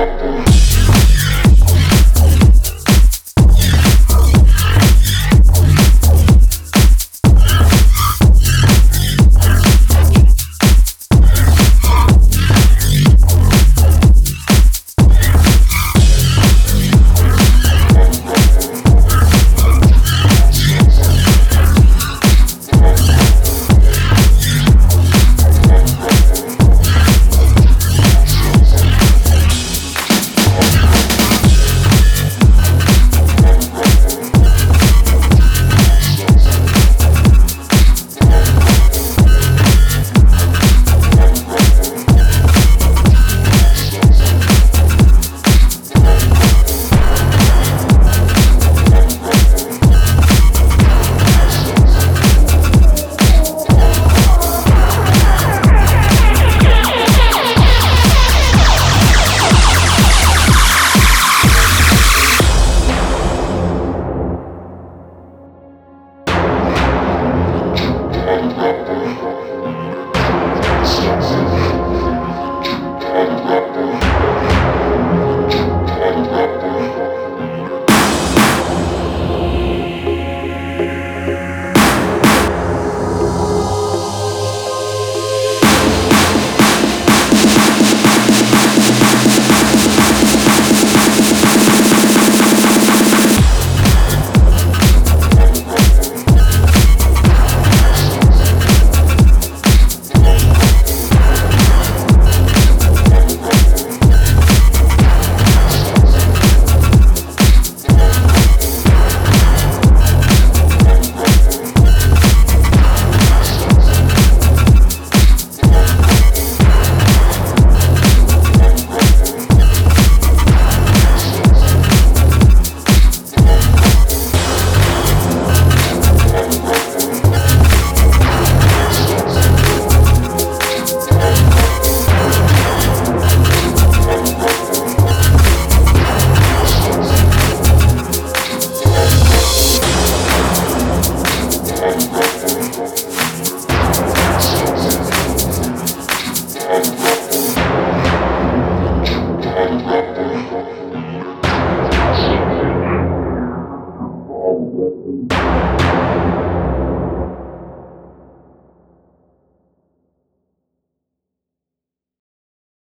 Thank you. Gracias.